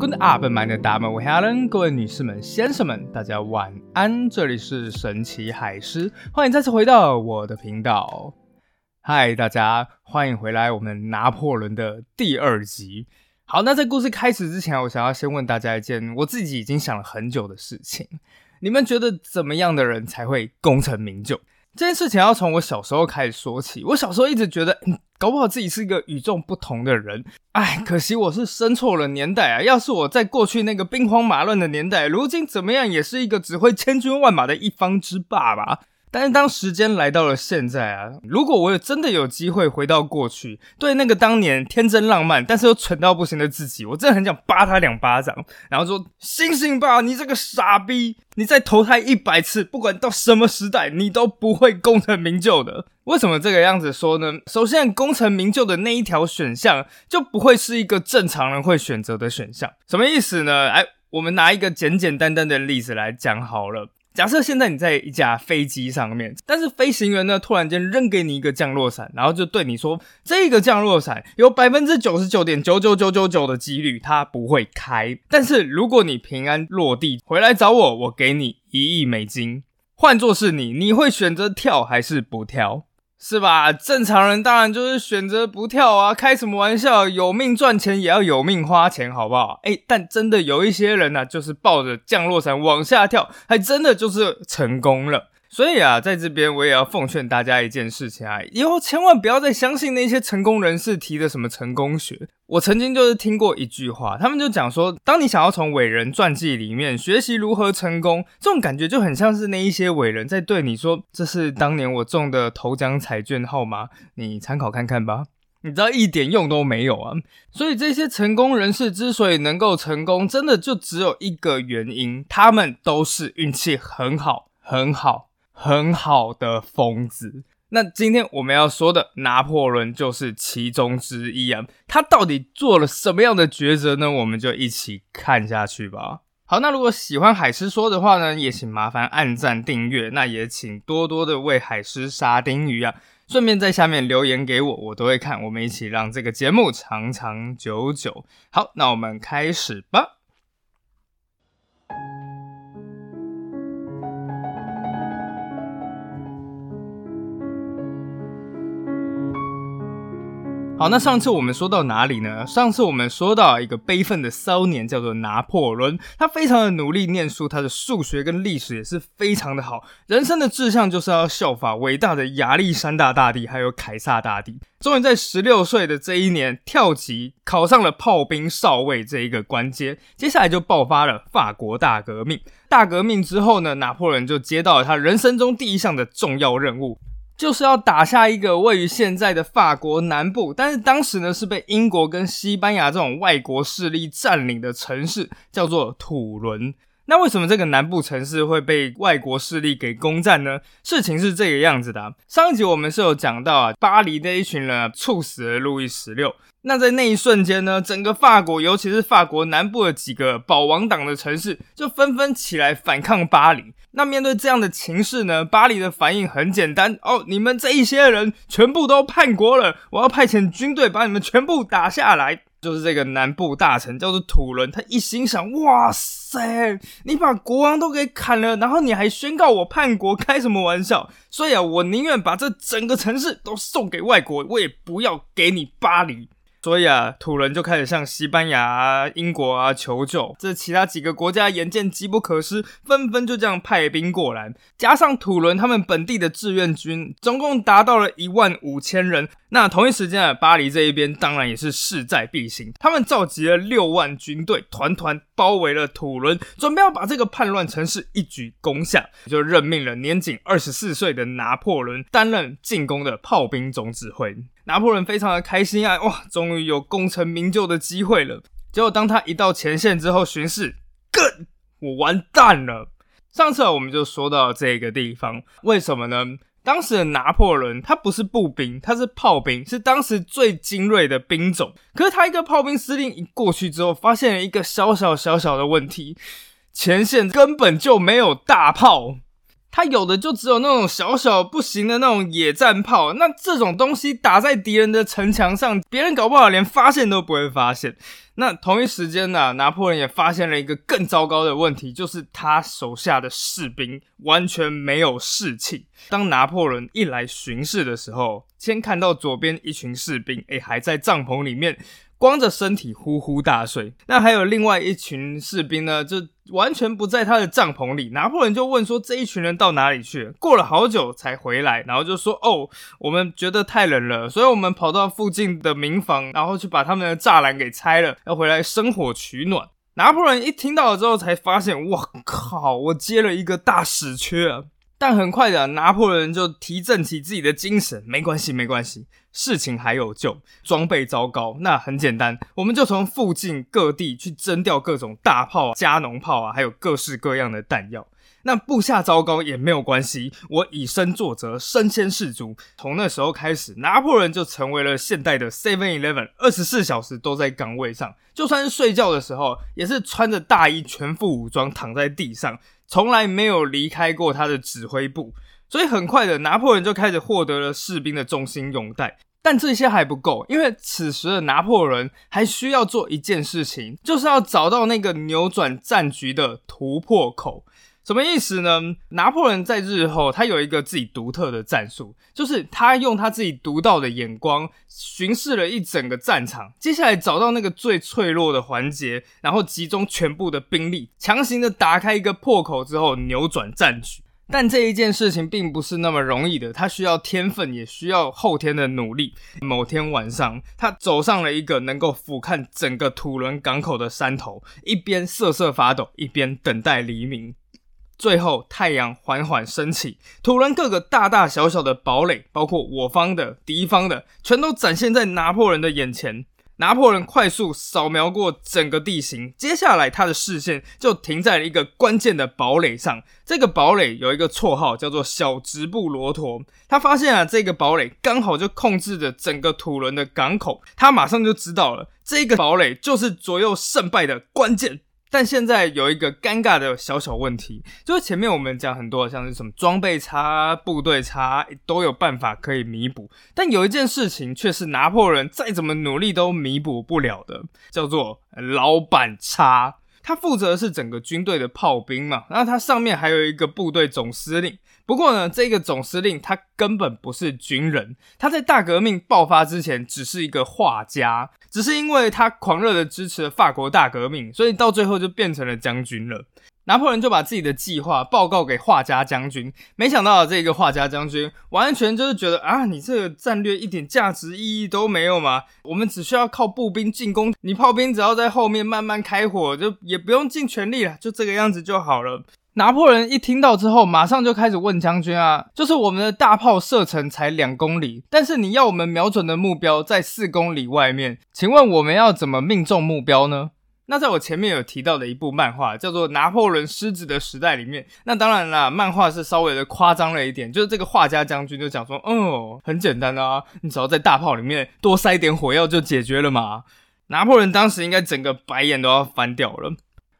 Good afternoon, my name is Helen。各位女士们、先生们，大家晚安。这里是神奇海狮，欢迎再次回到我的频道。嗨，大家欢迎回来，我们拿破仑的第二集。好，那在故事开始之前，我想要先问大家一件我自己已经想了很久的事情：你们觉得怎么样的人才会功成名就？这件事情要从我小时候开始说起。我小时候一直觉得，嗯，搞不好自己是一个与众不同的人。哎，可惜我是生错了年代啊！要是我在过去那个兵荒马乱的年代，如今怎么样也是一个指挥千军万马的一方之霸吧。但是当时间来到了现在啊，如果我有真的有机会回到过去，对那个当年天真浪漫但是又蠢到不行的自己，我真的很想扒他两巴掌，然后说：醒醒吧，你这个傻逼！你再投胎一百次，不管到什么时代，你都不会功成名就的。为什么这个样子说呢？首先，功成名就的那一条选项就不会是一个正常人会选择的选项。什么意思呢？哎，我们拿一个简简单单的例子来讲好了。假设现在你在一架飞机上面，但是飞行员呢突然间扔给你一个降落伞，然后就对你说：“这个降落伞有百分之九十九点九九九九九的几率它不会开，但是如果你平安落地回来找我，我给你一亿美金。换作是你，你会选择跳还是不跳？”是吧？正常人当然就是选择不跳啊！开什么玩笑？有命赚钱也要有命花钱，好不好？哎，但真的有一些人呢，就是抱着降落伞往下跳，还真的就是成功了。所以啊，在这边我也要奉劝大家一件事情啊，以后千万不要再相信那些成功人士提的什么成功学。我曾经就是听过一句话，他们就讲说，当你想要从伟人传记里面学习如何成功，这种感觉就很像是那一些伟人在对你说：“这是当年我中的头奖彩券号码，你参考看看吧。”你知道一点用都没有啊！所以这些成功人士之所以能够成功，真的就只有一个原因，他们都是运气很好，很好。很好的疯子，那今天我们要说的拿破仑就是其中之一啊。他到底做了什么样的抉择呢？我们就一起看下去吧。好，那如果喜欢海狮说的话呢，也请麻烦按赞订阅。那也请多多的为海狮杀丁鱼啊，顺便在下面留言给我，我都会看。我们一起让这个节目长长久久。好，那我们开始吧。好，那上次我们说到哪里呢？上次我们说到一个悲愤的骚年，叫做拿破仑。他非常的努力念书，他的数学跟历史也是非常的好。人生的志向就是要效法伟大的亚历山大大帝，还有凯撒大帝。终于在十六岁的这一年跳级，考上了炮兵少尉这一个官阶。接下来就爆发了法国大革命。大革命之后呢，拿破仑就接到了他人生中第一项的重要任务。就是要打下一个位于现在的法国南部，但是当时呢是被英国跟西班牙这种外国势力占领的城市，叫做土伦。那为什么这个南部城市会被外国势力给攻占呢？事情是这个样子的。上一集我们是有讲到啊，巴黎的一群人啊，处死了路易十六。那在那一瞬间呢，整个法国，尤其是法国南部的几个保王党的城市，就纷纷起来反抗巴黎。那面对这样的情势呢，巴黎的反应很简单哦，你们这一些人全部都叛国了，我要派遣军队把你们全部打下来。就是这个南部大臣叫做土伦，他一心想，哇塞，你把国王都给砍了，然后你还宣告我叛国，开什么玩笑？所以啊，我宁愿把这整个城市都送给外国，我也不要给你巴黎。所以啊，土人就开始向西班牙、英国啊求救。这其他几个国家眼见机不可失，纷纷就这样派兵过来。加上土伦他们本地的志愿军，总共达到了一万五千人。那同一时间啊，巴黎这一边当然也是势在必行，他们召集了六万军队，团团包围了土伦，准备要把这个叛乱城市一举攻下。就任命了年仅二十四岁的拿破仑担任进攻的炮兵总指挥。拿破仑非常的开心啊，哇，终于有功成名就的机会了。结果当他一到前线之后巡视，更我完蛋了。上次我们就说到这个地方，为什么呢？当时的拿破仑他不是步兵，他是炮兵，是当时最精锐的兵种。可是他一个炮兵司令一过去之后，发现了一个小小小小的问题：前线根本就没有大炮。他有的就只有那种小小不行的那种野战炮，那这种东西打在敌人的城墙上，别人搞不好连发现都不会发现。那同一时间呢，拿破仑也发现了一个更糟糕的问题，就是他手下的士兵完全没有士气。当拿破仑一来巡视的时候，先看到左边一群士兵，诶，还在帐篷里面。光着身体呼呼大睡，那还有另外一群士兵呢，就完全不在他的帐篷里。拿破仑就问说：“这一群人到哪里去？”过了好久才回来，然后就说：“哦，我们觉得太冷了，所以我们跑到附近的民房，然后去把他们的栅栏给拆了，要回来生火取暖。”拿破仑一听到了之后，才发现：“我靠！我接了一个大屎缺啊！”但很快的，拿破仑就提振起自己的精神，没关系，没关系。事情还有救，装备糟糕，那很简单，我们就从附近各地去征调各种大炮、加农炮啊，还有各式各样的弹药。那部下糟糕也没有关系，我以身作则，身先士卒。从那时候开始，拿破仑就成为了现代的 Seven Eleven，二十四小时都在岗位上，就算是睡觉的时候，也是穿着大衣，全副武装躺在地上，从来没有离开过他的指挥部。所以很快的，拿破仑就开始获得了士兵的忠心拥戴。但这些还不够，因为此时的拿破仑还需要做一件事情，就是要找到那个扭转战局的突破口。什么意思呢？拿破仑在日后，他有一个自己独特的战术，就是他用他自己独到的眼光巡视了一整个战场，接下来找到那个最脆弱的环节，然后集中全部的兵力，强行的打开一个破口之后，扭转战局。但这一件事情并不是那么容易的，他需要天分，也需要后天的努力。某天晚上，他走上了一个能够俯瞰整个土伦港口的山头，一边瑟瑟发抖，一边等待黎明。最后，太阳缓缓升起，土伦各个大大小小的堡垒，包括我方的、敌方的，全都展现在拿破仑的眼前。拿破仑快速扫描过整个地形，接下来他的视线就停在了一个关键的堡垒上。这个堡垒有一个绰号，叫做“小直布罗陀”。他发现啊，这个堡垒刚好就控制着整个土伦的港口，他马上就知道了，这个堡垒就是左右胜败的关键。但现在有一个尴尬的小小问题，就是前面我们讲很多像是什么装备差、部队差都有办法可以弥补，但有一件事情却是拿破仑再怎么努力都弥补不了的，叫做老板差。他负责的是整个军队的炮兵嘛，然后他上面还有一个部队总司令。不过呢，这个总司令他根本不是军人，他在大革命爆发之前只是一个画家，只是因为他狂热的支持了法国大革命，所以到最后就变成了将军了。拿破仑就把自己的计划报告给画家将军，没想到这个画家将军完全就是觉得啊，你这个战略一点价值意义都没有嘛，我们只需要靠步兵进攻，你炮兵只要在后面慢慢开火，就也不用尽全力了，就这个样子就好了。拿破仑一听到之后，马上就开始问将军啊，就是我们的大炮射程才两公里，但是你要我们瞄准的目标在四公里外面，请问我们要怎么命中目标呢？那在我前面有提到的一部漫画叫做《拿破仑狮子的时代》里面，那当然啦，漫画是稍微的夸张了一点，就是这个画家将军就讲说，哦，很简单啊，你只要在大炮里面多塞点火药就解决了嘛。拿破仑当时应该整个白眼都要翻掉了。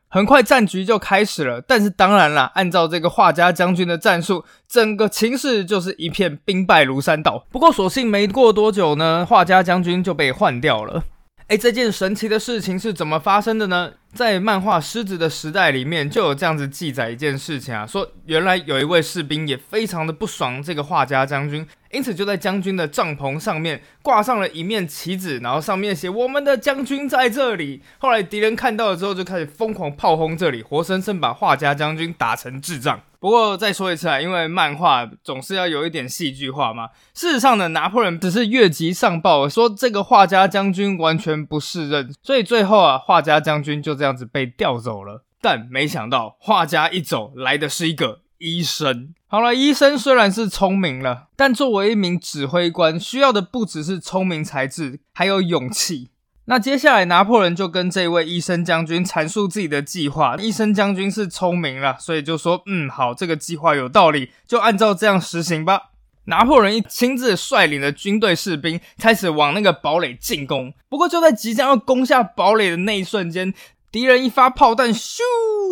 很快战局就开始了，但是当然啦，按照这个画家将军的战术，整个情势就是一片兵败如山倒。不过所幸没过多久呢，画家将军就被换掉了。哎，这件神奇的事情是怎么发生的呢？在漫画《狮子的时代》里面就有这样子记载一件事情啊，说原来有一位士兵也非常的不爽这个画家将军，因此就在将军的帐篷上面挂上了一面旗子，然后上面写“我们的将军在这里”。后来敌人看到了之后，就开始疯狂炮轰这里，活生生把画家将军打成智障。不过再说一次啊，因为漫画总是要有一点戏剧化嘛。事实上呢，拿破仑只是越级上报，说这个画家将军完全不适任，所以最后啊，画家将军就这样子被调走了。但没想到，画家一走，来的是一个医生。好了，医生虽然是聪明了，但作为一名指挥官，需要的不只是聪明才智，还有勇气。那接下来，拿破仑就跟这位医生将军阐述自己的计划。医生将军是聪明了，所以就说：“嗯，好，这个计划有道理，就按照这样实行吧。”拿破仑一亲自率领的军队士兵开始往那个堡垒进攻。不过，就在即将要攻下堡垒的那一瞬间，敌人一发炮弹咻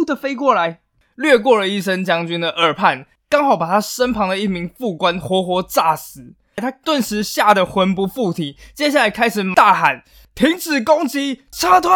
的飞过来，掠过了医生将军的耳畔，刚好把他身旁的一名副官活活炸死。他顿时吓得魂不附体，接下来开始大喊：“停止攻击，撤退！”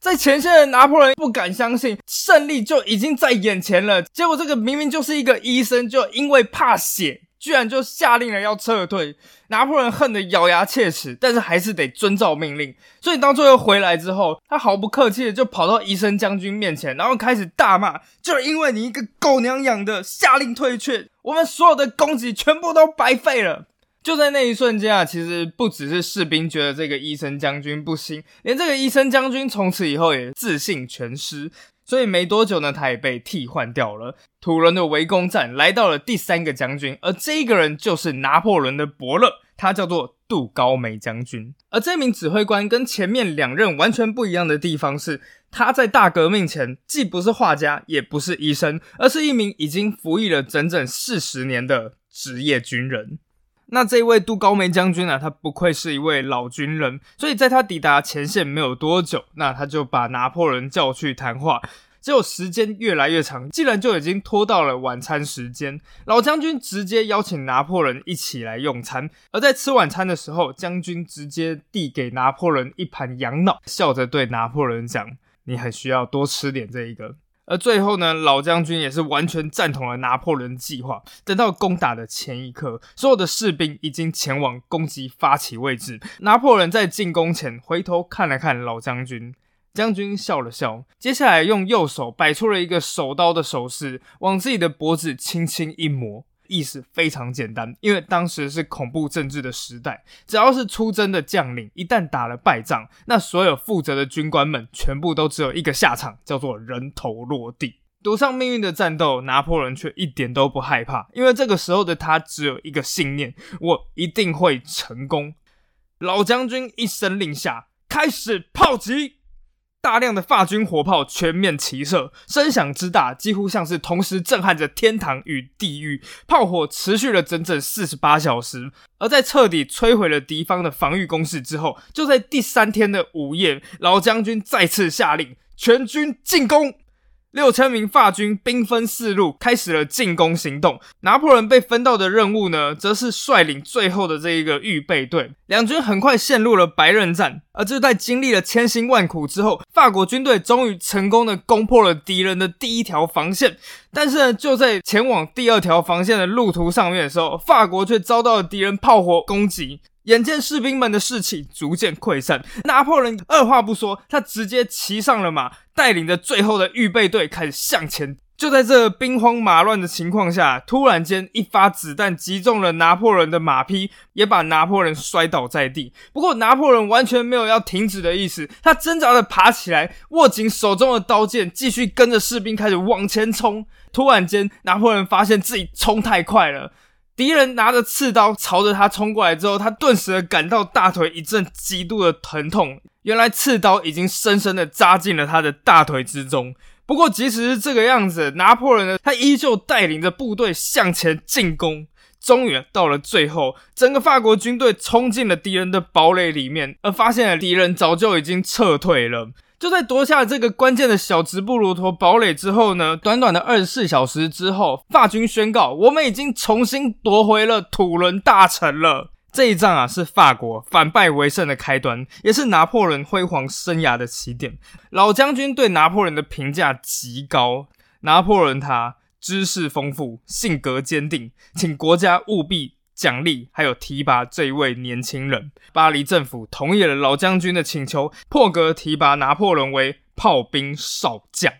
在前线的拿破仑不敢相信胜利就已经在眼前了，结果这个明明就是一个医生，就因为怕血。居然就下令了要撤退，拿破仑恨得咬牙切齿，但是还是得遵照命令。所以当最后回来之后，他毫不客气的就跑到医生将军面前，然后开始大骂：“就因为你一个狗娘养的下令退却，我们所有的攻击全部都白费了。”就在那一瞬间啊，其实不只是士兵觉得这个医生将军不行，连这个医生将军从此以后也自信全失。所以没多久呢，他也被替换掉了。土伦的围攻战来到了第三个将军，而这一个人就是拿破仑的伯乐，他叫做杜高梅将军。而这名指挥官跟前面两任完全不一样的地方是，他在大革命前既不是画家，也不是医生，而是一名已经服役了整整四十年的职业军人。那这位杜高梅将军啊，他不愧是一位老军人，所以在他抵达前线没有多久，那他就把拿破仑叫去谈话。结果时间越来越长，竟然就已经拖到了晚餐时间。老将军直接邀请拿破仑一起来用餐，而在吃晚餐的时候，将军直接递给拿破仑一盘羊脑，笑着对拿破仑讲：“你很需要多吃点这一个。”而最后呢，老将军也是完全赞同了拿破仑计划。等到攻打的前一刻，所有的士兵已经前往攻击发起位置。拿破仑在进攻前回头看了看老将军，将军笑了笑，接下来用右手摆出了一个手刀的手势，往自己的脖子轻轻一抹。意思非常简单，因为当时是恐怖政治的时代，只要是出征的将领，一旦打了败仗，那所有负责的军官们全部都只有一个下场，叫做人头落地。赌上命运的战斗，拿破仑却一点都不害怕，因为这个时候的他只有一个信念：我一定会成功。老将军一声令下，开始炮击。大量的法军火炮全面齐射，声响之大，几乎像是同时震撼着天堂与地狱。炮火持续了整整四十八小时，而在彻底摧毁了敌方的防御工事之后，就在第三天的午夜，老将军再次下令，全军进攻。六千名法军兵分四路，开始了进攻行动。拿破仑被分到的任务呢，则是率领最后的这一个预备队。两军很快陷入了白刃战，而就在经历了千辛万苦之后，法国军队终于成功的攻破了敌人的第一条防线。但是呢，就在前往第二条防线的路途上面的时候，法国却遭到了敌人炮火攻击。眼见士兵们的士气逐渐溃散，拿破仑二话不说，他直接骑上了马，带领着最后的预备队开始向前。就在这兵荒马乱的情况下，突然间一发子弹击中了拿破仑的马匹，也把拿破仑摔倒在地。不过拿破仑完全没有要停止的意思，他挣扎的爬起来，握紧手中的刀剑，继续跟着士兵开始往前冲。突然间，拿破仑发现自己冲太快了。敌人拿着刺刀朝着他冲过来之后，他顿时感到大腿一阵极度的疼痛。原来刺刀已经深深的扎进了他的大腿之中。不过，即使是这个样子，拿破仑呢，他依旧带领着部队向前进攻。终于到了最后，整个法国军队冲进了敌人的堡垒里面，而发现了敌人早就已经撤退了。就在夺下这个关键的小直布罗陀堡垒之后呢，短短的二十四小时之后，法军宣告我们已经重新夺回了土伦大城了。这一仗啊，是法国反败为胜的开端，也是拿破仑辉煌生涯的起点。老将军对拿破仑的评价极高，拿破仑他知识丰富，性格坚定，请国家务必。奖励还有提拔这一位年轻人，巴黎政府同意了老将军的请求，破格提拔拿破仑为炮兵少将。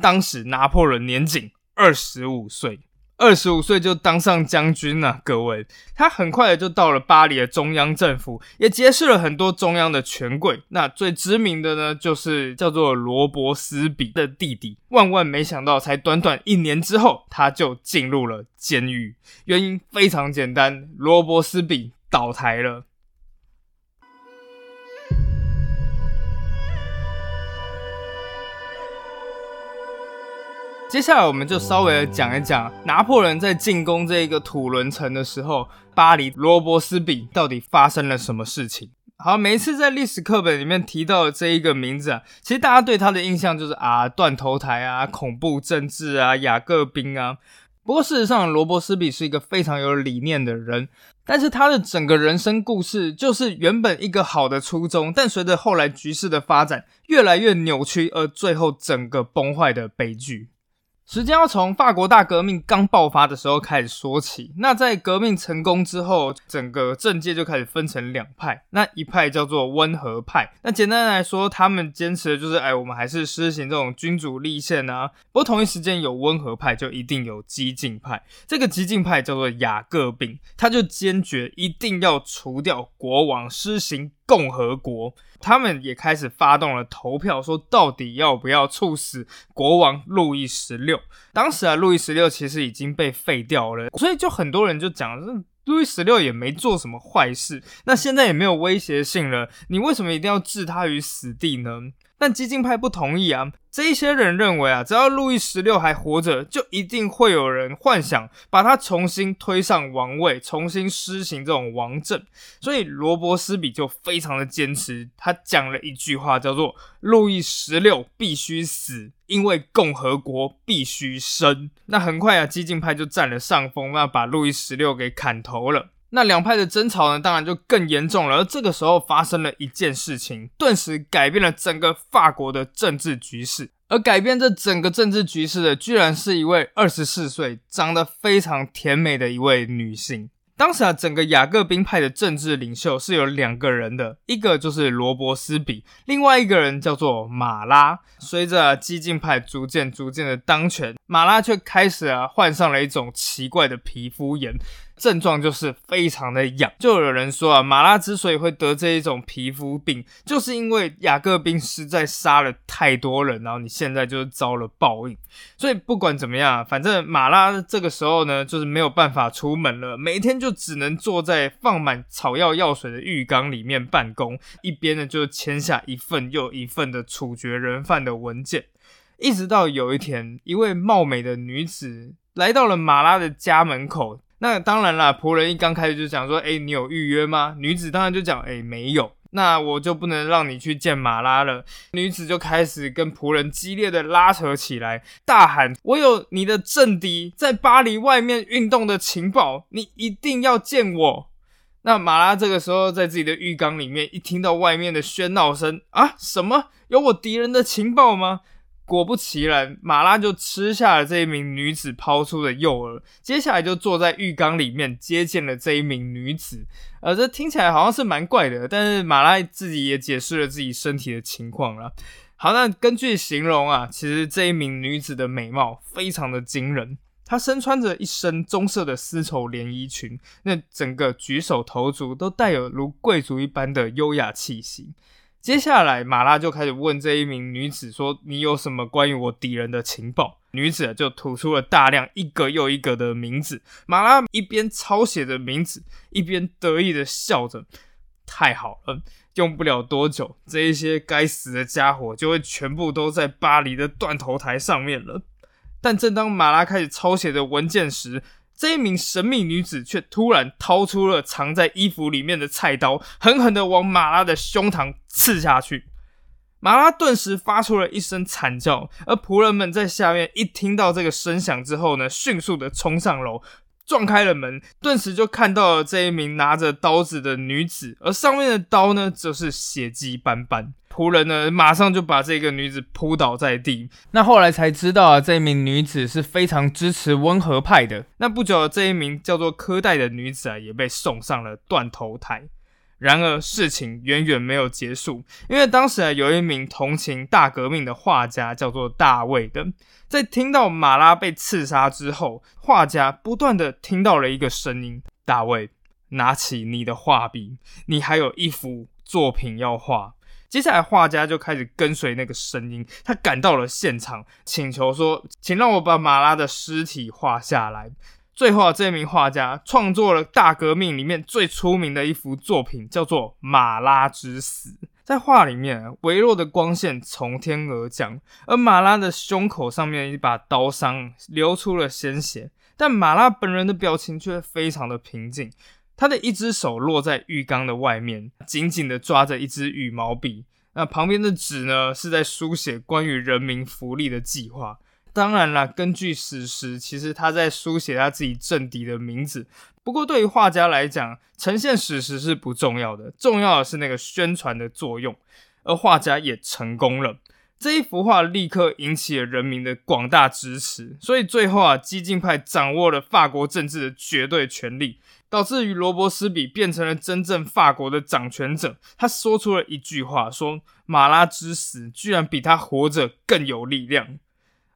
当时拿破仑年仅二十五岁。二十五岁就当上将军了，各位，他很快的就到了巴黎的中央政府，也结识了很多中央的权贵。那最知名的呢，就是叫做罗伯斯比的弟弟。万万没想到，才短短一年之后，他就进入了监狱。原因非常简单，罗伯斯比倒台了。接下来我们就稍微讲一讲拿破仑在进攻这个土伦城的时候，巴黎罗伯斯比到底发生了什么事情。好，每一次在历史课本里面提到的这一个名字啊，其实大家对他的印象就是啊断头台啊、恐怖政治啊、雅各宾啊。不过事实上，罗伯斯比是一个非常有理念的人，但是他的整个人生故事就是原本一个好的初衷，但随着后来局势的发展，越来越扭曲，而最后整个崩坏的悲剧。时间要从法国大革命刚爆发的时候开始说起。那在革命成功之后，整个政界就开始分成两派。那一派叫做温和派。那简单来说，他们坚持的就是，哎，我们还是施行这种君主立宪啊。不过同一时间有温和派，就一定有激进派。这个激进派叫做雅各宾，他就坚决一定要除掉国王，施行共和国。他们也开始发动了投票，说到底要不要处死国王路易十六？当时啊，路易十六其实已经被废掉了，所以就很多人就讲，路易十六也没做什么坏事，那现在也没有威胁性了，你为什么一定要置他于死地呢？但激进派不同意啊。这一些人认为啊，只要路易十六还活着，就一定会有人幻想把他重新推上王位，重新施行这种王政。所以罗伯斯比就非常的坚持，他讲了一句话，叫做“路易十六必须死，因为共和国必须生”。那很快啊，激进派就占了上风，那把路易十六给砍头了。那两派的争吵呢，当然就更严重了。而这个时候发生了一件事情，顿时改变了整个法国的政治局势。而改变这整个政治局势的，居然是一位二十四岁、长得非常甜美的一位女性。当时啊，整个雅各宾派的政治领袖是有两个人的，一个就是罗伯斯比，另外一个人叫做马拉。随着激进派逐渐逐渐的当权，马拉却开始啊患上了一种奇怪的皮肤炎。症状就是非常的痒，就有人说啊，马拉之所以会得这一种皮肤病，就是因为雅各宾实在杀了太多人，然后你现在就是遭了报应。所以不管怎么样，反正马拉这个时候呢，就是没有办法出门了，每天就只能坐在放满草药药水的浴缸里面办公，一边呢就签下一份又一份的处决人犯的文件，一直到有一天，一位貌美的女子来到了马拉的家门口。那当然啦，仆人一刚开始就讲说：“哎，你有预约吗？”女子当然就讲：“哎，没有。”那我就不能让你去见马拉了。女子就开始跟仆人激烈的拉扯起来，大喊：“我有你的政敌在巴黎外面运动的情报，你一定要见我。”那马拉这个时候在自己的浴缸里面，一听到外面的喧闹声啊，什么有我敌人的情报吗？果不其然，马拉就吃下了这一名女子抛出的诱饵，接下来就坐在浴缸里面接见了这一名女子。呃，这听起来好像是蛮怪的，但是马拉自己也解释了自己身体的情况了。好，那根据形容啊，其实这一名女子的美貌非常的惊人，她身穿着一身棕色的丝绸连衣裙，那整个举手投足都带有如贵族一般的优雅气息。接下来，马拉就开始问这一名女子说：“你有什么关于我敌人的情报？”女子就吐出了大量一个又一个的名字。马拉一边抄写着名字，一边得意的笑着：“太好了，用不了多久，这一些该死的家伙就会全部都在巴黎的断头台上面了。”但正当马拉开始抄写的文件时，这一名神秘女子却突然掏出了藏在衣服里面的菜刀，狠狠的往马拉的胸膛刺下去。马拉顿时发出了一声惨叫，而仆人们在下面一听到这个声响之后呢，迅速的冲上楼。撞开了门，顿时就看到了这一名拿着刀子的女子，而上面的刀呢，则是血迹斑斑。仆人呢，马上就把这个女子扑倒在地。那后来才知道啊，这一名女子是非常支持温和派的。那不久，这一名叫做柯代的女子啊，也被送上了断头台。然而事情远远没有结束，因为当时啊有一名同情大革命的画家叫做大卫的，在听到马拉被刺杀之后，画家不断的听到了一个声音：大卫，拿起你的画笔，你还有一幅作品要画。接下来画家就开始跟随那个声音，他赶到了现场，请求说：请让我把马拉的尸体画下来。最后，这名画家创作了大革命里面最出名的一幅作品，叫做《马拉之死》。在画里面，微弱的光线从天而降，而马拉的胸口上面一把刀伤流出了鲜血，但马拉本人的表情却非常的平静。他的一只手落在浴缸的外面，紧紧的抓着一支羽毛笔。那旁边的纸呢，是在书写关于人民福利的计划。当然啦，根据史实，其实他在书写他自己政敌的名字。不过对于画家来讲，呈现史实是不重要的，重要的是那个宣传的作用。而画家也成功了，这一幅画立刻引起了人民的广大支持。所以最后啊，激进派掌握了法国政治的绝对权力。导致于罗伯斯比变成了真正法国的掌权者。他说出了一句话：“说马拉之死居然比他活着更有力量。”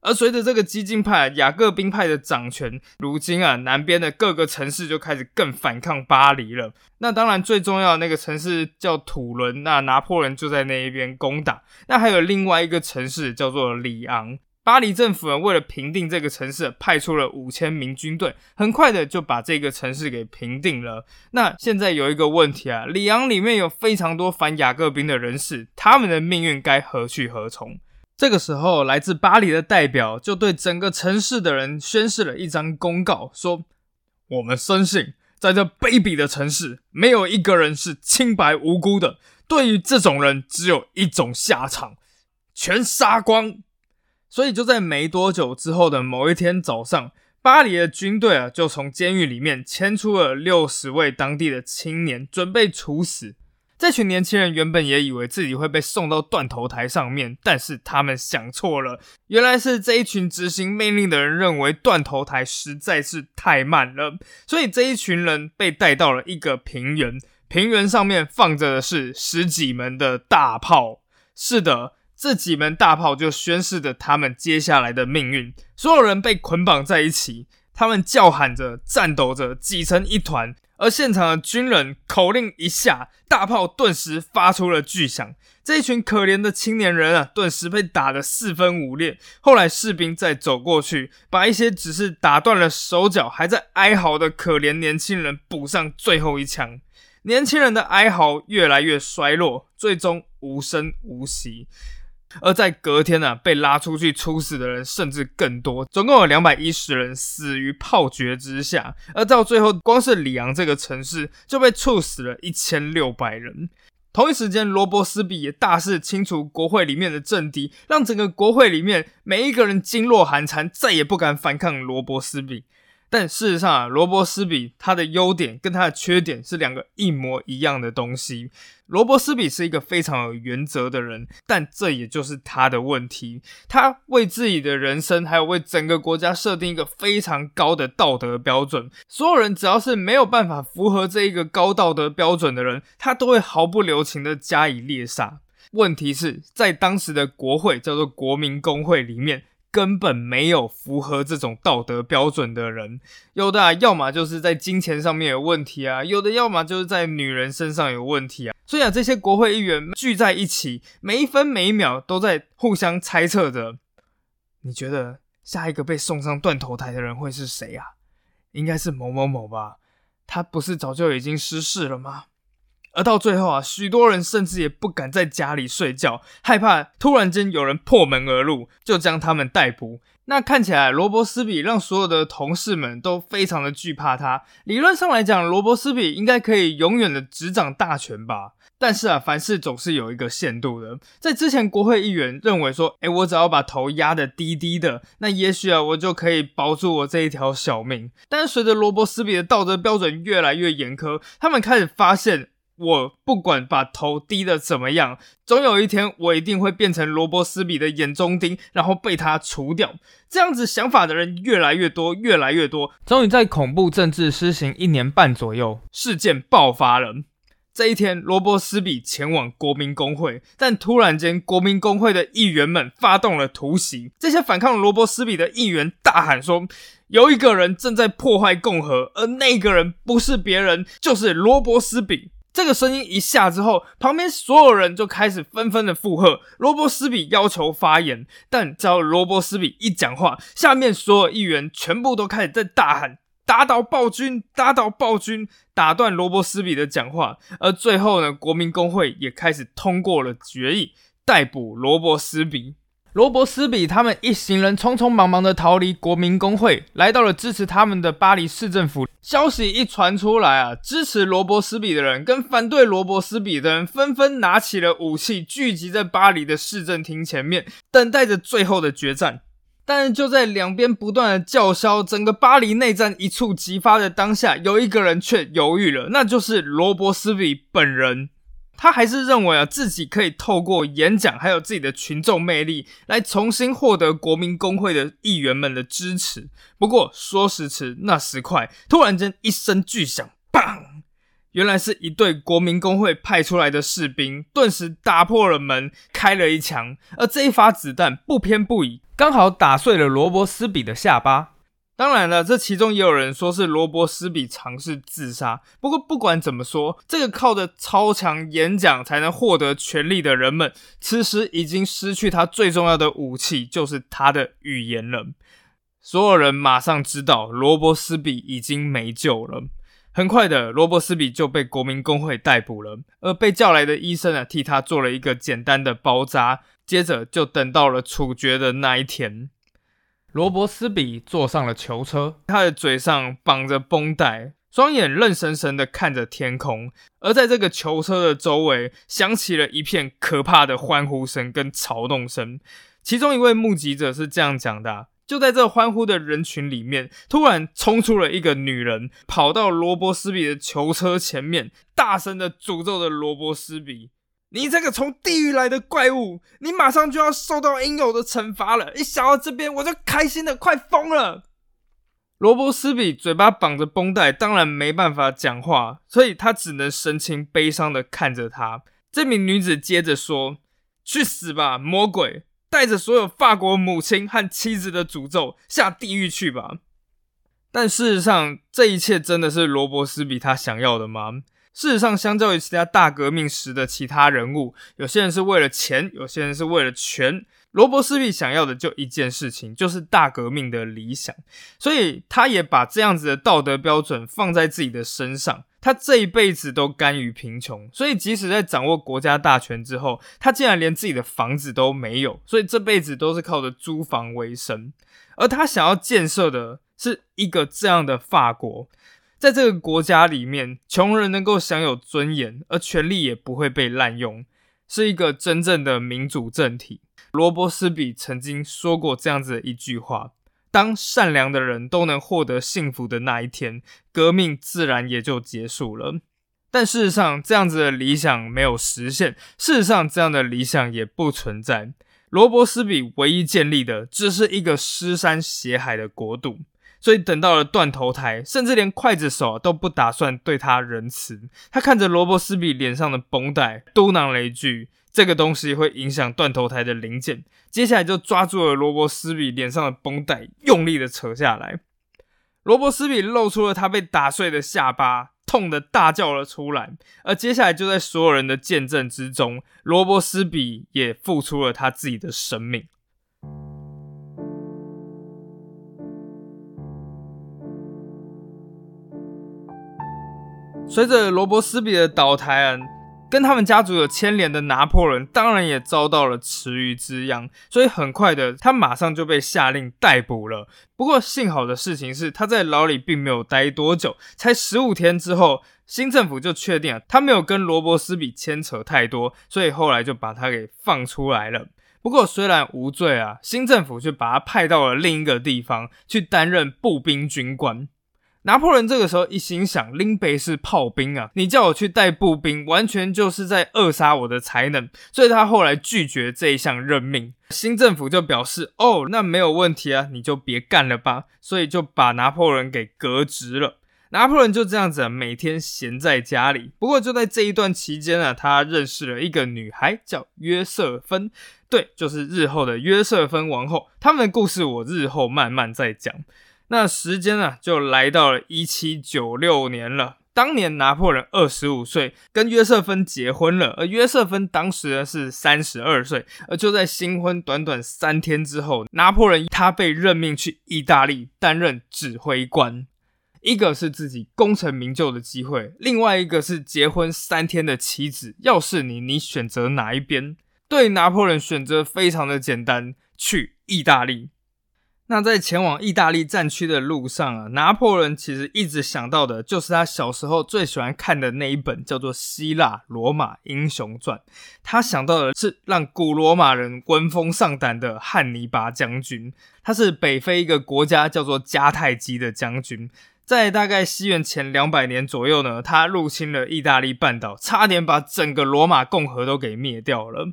而随着这个激进派雅各宾派的掌权，如今啊，南边的各个城市就开始更反抗巴黎了。那当然，最重要的那个城市叫土伦，那拿破仑就在那一边攻打。那还有另外一个城市叫做里昂。巴黎政府呢，为了平定这个城市，派出了五千名军队，很快的就把这个城市给平定了。那现在有一个问题啊，里昂里面有非常多反雅各宾的人士，他们的命运该何去何从？这个时候，来自巴黎的代表就对整个城市的人宣示了一张公告，说：“我们深信，在这卑鄙的城市，没有一个人是清白无辜的。对于这种人，只有一种下场，全杀光。”所以就在没多久之后的某一天早上，巴黎的军队啊就从监狱里面牵出了六十位当地的青年，准备处死。这群年轻人原本也以为自己会被送到断头台上面，但是他们想错了，原来是这一群执行命令的人认为断头台实在是太慢了，所以这一群人被带到了一个平原，平原上面放着的是十几门的大炮。是的。这几门大炮就宣示着他们接下来的命运。所有人被捆绑在一起，他们叫喊着、战斗着，挤成一团。而现场的军人口令一下，大炮顿时发出了巨响。这一群可怜的青年人啊，顿时被打得四分五裂。后来士兵再走过去，把一些只是打断了手脚、还在哀嚎的可怜年轻人补上最后一枪。年轻人的哀嚎越来越衰弱，最终无声无息。而在隔天呢，被拉出去处死的人甚至更多，总共有两百一十人死于炮决之下。而到最后，光是里昂这个城市就被处死了一千六百人。同一时间，罗伯斯比也大肆清除国会里面的政敌，让整个国会里面每一个人噤若寒蝉，再也不敢反抗罗伯斯比。但事实上啊，罗伯斯比他的优点跟他的缺点是两个一模一样的东西。罗伯斯比是一个非常有原则的人，但这也就是他的问题。他为自己的人生，还有为整个国家设定一个非常高的道德标准。所有人只要是没有办法符合这一个高道德标准的人，他都会毫不留情的加以猎杀。问题是在当时的国会叫做国民公会里面。根本没有符合这种道德标准的人，有的要么就是在金钱上面有问题啊，有的要么就是在女人身上有问题啊。所以啊，这些国会议员聚在一起，每一分每一秒都在互相猜测着。你觉得下一个被送上断头台的人会是谁啊？应该是某某某吧？他不是早就已经失势了吗？而到最后啊，许多人甚至也不敢在家里睡觉，害怕突然间有人破门而入，就将他们逮捕。那看起来罗伯斯比让所有的同事们都非常的惧怕他。理论上来讲，罗伯斯比应该可以永远的执掌大权吧？但是啊，凡事总是有一个限度的。在之前，国会议员认为说，诶，我只要把头压得低低的，那也许啊，我就可以保住我这一条小命。但是随着罗伯斯比的道德标准越来越严苛，他们开始发现。我不管把头低的怎么样，总有一天我一定会变成罗伯斯比的眼中钉，然后被他除掉。这样子想法的人越来越多，越来越多。终于在恐怖政治施行一年半左右，事件爆发了。这一天，罗伯斯比前往国民工会，但突然间，国民工会的议员们发动了突袭。这些反抗罗伯斯比的议员大喊说：“有一个人正在破坏共和，而那个人不是别人，就是罗伯斯比。”这个声音一下之后，旁边所有人就开始纷纷的附和。罗伯斯比要求发言，但只要罗伯斯比一讲话，下面所有议员全部都开始在大喊：“打倒暴君！打倒暴君！”打断罗伯斯比的讲话。而最后呢，国民工会也开始通过了决议，逮捕罗伯斯比。罗伯斯比他们一行人匆匆忙忙的逃离国民工会，来到了支持他们的巴黎市政府。消息一传出来啊，支持罗伯斯比的人跟反对罗伯斯比的人纷纷拿起了武器，聚集在巴黎的市政厅前面，等待着最后的决战。但就在两边不断的叫嚣，整个巴黎内战一触即发的当下，有一个人却犹豫了，那就是罗伯斯比本人。他还是认为啊，自己可以透过演讲，还有自己的群众魅力，来重新获得国民工会的议员们的支持。不过说时迟，那时快，突然间一声巨响，砰！原来是一队国民工会派出来的士兵，顿时打破了门，开了一枪。而这一发子弹不偏不倚，刚好打碎了罗伯斯比的下巴。当然了，这其中也有人说是罗伯斯比尝试自杀。不过不管怎么说，这个靠着超强演讲才能获得权力的人们，此时已经失去他最重要的武器，就是他的语言了。所有人马上知道罗伯斯比已经没救了。很快的，罗伯斯比就被国民工会逮捕了，而被叫来的医生呢，替他做了一个简单的包扎，接着就等到了处决的那一天。罗伯斯比坐上了囚车，他的嘴上绑着绷带，双眼愣神神的看着天空。而在这个囚车的周围，响起了一片可怕的欢呼声跟嘲弄声。其中一位目击者是这样讲的：就在这欢呼的人群里面，突然冲出了一个女人，跑到罗伯斯比的囚车前面，大声的诅咒着罗伯斯比。你这个从地狱来的怪物，你马上就要受到应有的惩罚了！一想到这边，我就开心的快疯了。罗伯斯比嘴巴绑着绷带，当然没办法讲话，所以他只能神情悲伤的看着他。这名女子接着说：“去死吧，魔鬼！带着所有法国母亲和妻子的诅咒下地狱去吧！”但事实上，这一切真的是罗伯斯比他想要的吗？事实上，相较于其他大革命时的其他人物，有些人是为了钱，有些人是为了权。罗伯斯比想要的就一件事情，就是大革命的理想。所以，他也把这样子的道德标准放在自己的身上。他这一辈子都甘于贫穷，所以即使在掌握国家大权之后，他竟然连自己的房子都没有。所以这辈子都是靠着租房为生。而他想要建设的是一个这样的法国。在这个国家里面，穷人能够享有尊严，而权力也不会被滥用，是一个真正的民主政体。罗伯斯比曾经说过这样子的一句话：“当善良的人都能获得幸福的那一天，革命自然也就结束了。”但事实上，这样子的理想没有实现。事实上，这样的理想也不存在。罗伯斯比唯一建立的，只是一个尸山血海的国度。所以等到了断头台，甚至连刽子手都不打算对他仁慈。他看着罗伯斯比脸上的绷带，嘟囔了一句：“这个东西会影响断头台的零件。”接下来就抓住了罗伯斯比脸上的绷带，用力的扯下来。罗伯斯比露出了他被打碎的下巴，痛的大叫了出来。而接下来就在所有人的见证之中，罗伯斯比也付出了他自己的生命。随着罗伯斯比的倒台啊，跟他们家族有牵连的拿破仑当然也遭到了池鱼之殃，所以很快的他马上就被下令逮捕了。不过幸好的事情是，他在牢里并没有待多久，才十五天之后，新政府就确定他没有跟罗伯斯比牵扯太多，所以后来就把他给放出来了。不过虽然无罪啊，新政府却把他派到了另一个地方去担任步兵军官。拿破仑这个时候一心想，林北是炮兵啊，你叫我去带步兵，完全就是在扼杀我的才能，所以他后来拒绝这一项任命。新政府就表示，哦，那没有问题啊，你就别干了吧，所以就把拿破仑给革职了。拿破仑就这样子每天闲在家里。不过就在这一段期间啊，他认识了一个女孩，叫约瑟芬，对，就是日后的约瑟芬王后。他们的故事我日后慢慢再讲。那时间呢，就来到了一七九六年了。当年拿破仑二十五岁，跟约瑟芬结婚了，而约瑟芬当时呢是三十二岁。而就在新婚短短三天之后，拿破仑他被任命去意大利担任指挥官。一个是自己功成名就的机会，另外一个是结婚三天的妻子。要是你，你选择哪一边？对拿破仑选择非常的简单，去意大利。那在前往意大利战区的路上啊，拿破仑其实一直想到的就是他小时候最喜欢看的那一本叫做《希腊罗马英雄传》。他想到的是让古罗马人闻风丧胆的汉尼拔将军，他是北非一个国家叫做迦太基的将军。在大概西元前两百年左右呢，他入侵了意大利半岛，差点把整个罗马共和都给灭掉了。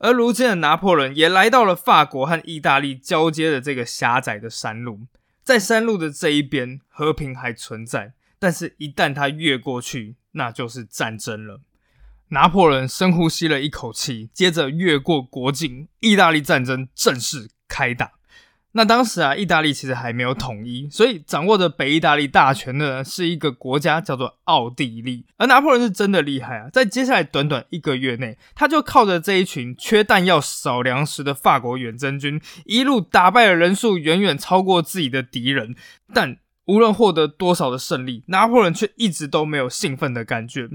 而如今的拿破仑也来到了法国和意大利交接的这个狭窄的山路，在山路的这一边，和平还存在，但是，一旦他越过去，那就是战争了。拿破仑深呼吸了一口气，接着越过国境，意大利战争正式开打。那当时啊，意大利其实还没有统一，所以掌握着北意大利大权的是一个国家，叫做奥地利。而拿破仑是真的厉害啊，在接下来短短一个月内，他就靠着这一群缺弹药、少粮食的法国远征军，一路打败了人数远远超过自己的敌人。但无论获得多少的胜利，拿破仑却一直都没有兴奋的感觉。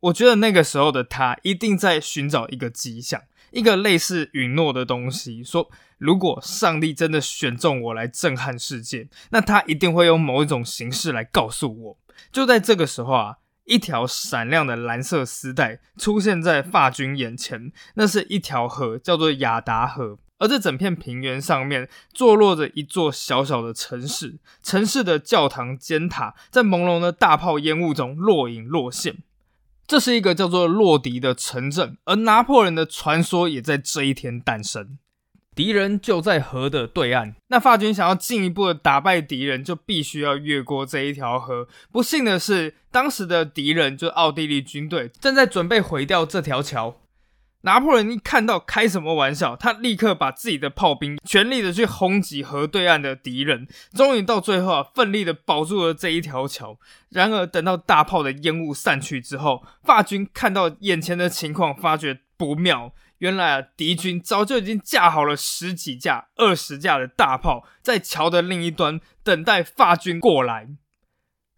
我觉得那个时候的他，一定在寻找一个迹象。一个类似允诺的东西，说如果上帝真的选中我来震撼世界，那他一定会用某一种形式来告诉我。就在这个时候啊，一条闪亮的蓝色丝带出现在法军眼前，那是一条河，叫做亚达河。而这整片平原上面坐落着一座小小的城市，城市的教堂尖塔在朦胧的大炮烟雾中若隐若现。这是一个叫做洛迪的城镇，而拿破仑的传说也在这一天诞生。敌人就在河的对岸，那法军想要进一步的打败敌人，就必须要越过这一条河。不幸的是，当时的敌人就奥地利军队正在准备毁掉这条桥。拿破仑一看到，开什么玩笑？他立刻把自己的炮兵全力的去轰击河对岸的敌人，终于到最后啊，奋力的保住了这一条桥。然而，等到大炮的烟雾散去之后，法军看到眼前的情况，发觉不妙。原来啊，敌军早就已经架好了十几架、二十架的大炮，在桥的另一端等待法军过来。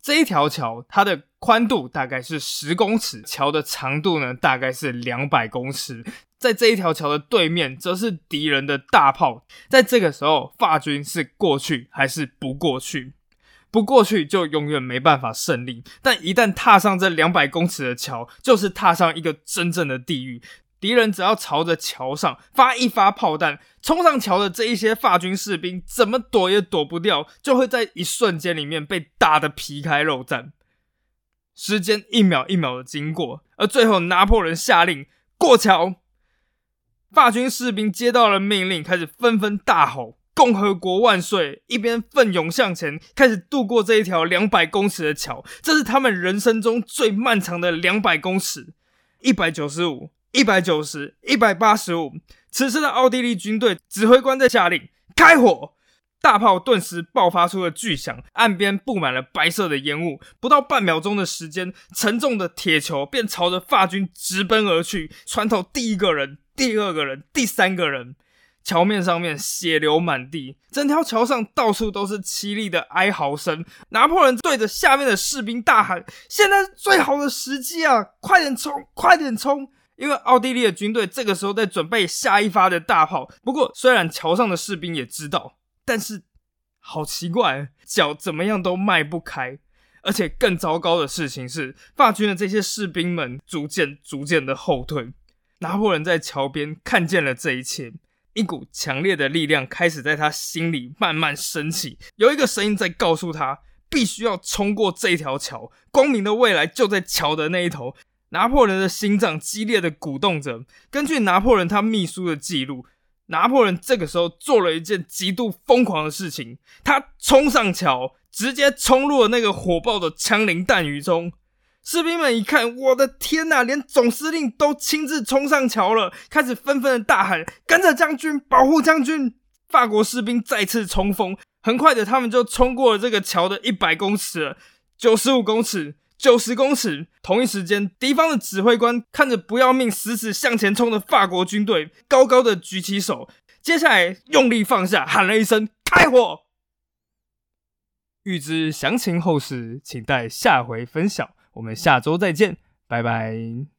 这一条桥，它的宽度大概是十公尺，桥的长度呢大概是两百公尺。在这一条桥的对面，则是敌人的大炮。在这个时候，法军是过去还是不过去？不过去就永远没办法胜利。但一旦踏上这两百公尺的桥，就是踏上一个真正的地狱。敌人只要朝着桥上发一发炮弹，冲上桥的这一些法军士兵怎么躲也躲不掉，就会在一瞬间里面被打得皮开肉绽。时间一秒一秒的经过，而最后拿破仑下令过桥。法军士兵接到了命令，开始纷纷大吼“共和国万岁”，一边奋勇向前，开始渡过这一条两百公尺的桥。这是他们人生中最漫长的两百公尺，一百九十五。一百九十，一百八十五。此时的奥地利军队指挥官在下令开火，大炮顿时爆发出了巨响，岸边布满了白色的烟雾。不到半秒钟的时间，沉重的铁球便朝着法军直奔而去，穿透第一个人、第二个人、第三个人。桥面上面血流满地，整条桥上到处都是凄厉的哀嚎声。拿破仑对着下面的士兵大喊：“现在是最好的时机啊！快点冲，快点冲！”因为奥地利的军队这个时候在准备下一发的大炮，不过虽然桥上的士兵也知道，但是好奇怪，脚怎么样都迈不开。而且更糟糕的事情是，法军的这些士兵们逐渐逐渐的后退。拿破仑在桥边看见了这一切，一股强烈的力量开始在他心里慢慢升起，有一个声音在告诉他，必须要冲过这条桥，光明的未来就在桥的那一头。拿破仑的心脏激烈的鼓动着。根据拿破仑他秘书的记录，拿破仑这个时候做了一件极度疯狂的事情，他冲上桥，直接冲入了那个火爆的枪林弹雨中。士兵们一看，我的天哪！连总司令都亲自冲上桥了，开始纷纷的大喊：“跟着将军，保护将军！”法国士兵再次冲锋，很快的，他们就冲过了这个桥的一百公尺、九十五公尺。九十公尺，同一时间，敌方的指挥官看着不要命、死死向前冲的法国军队，高高的举起手，接下来用力放下，喊了一声“开火”。欲知详情后事，请待下回分晓。我们下周再见，拜拜。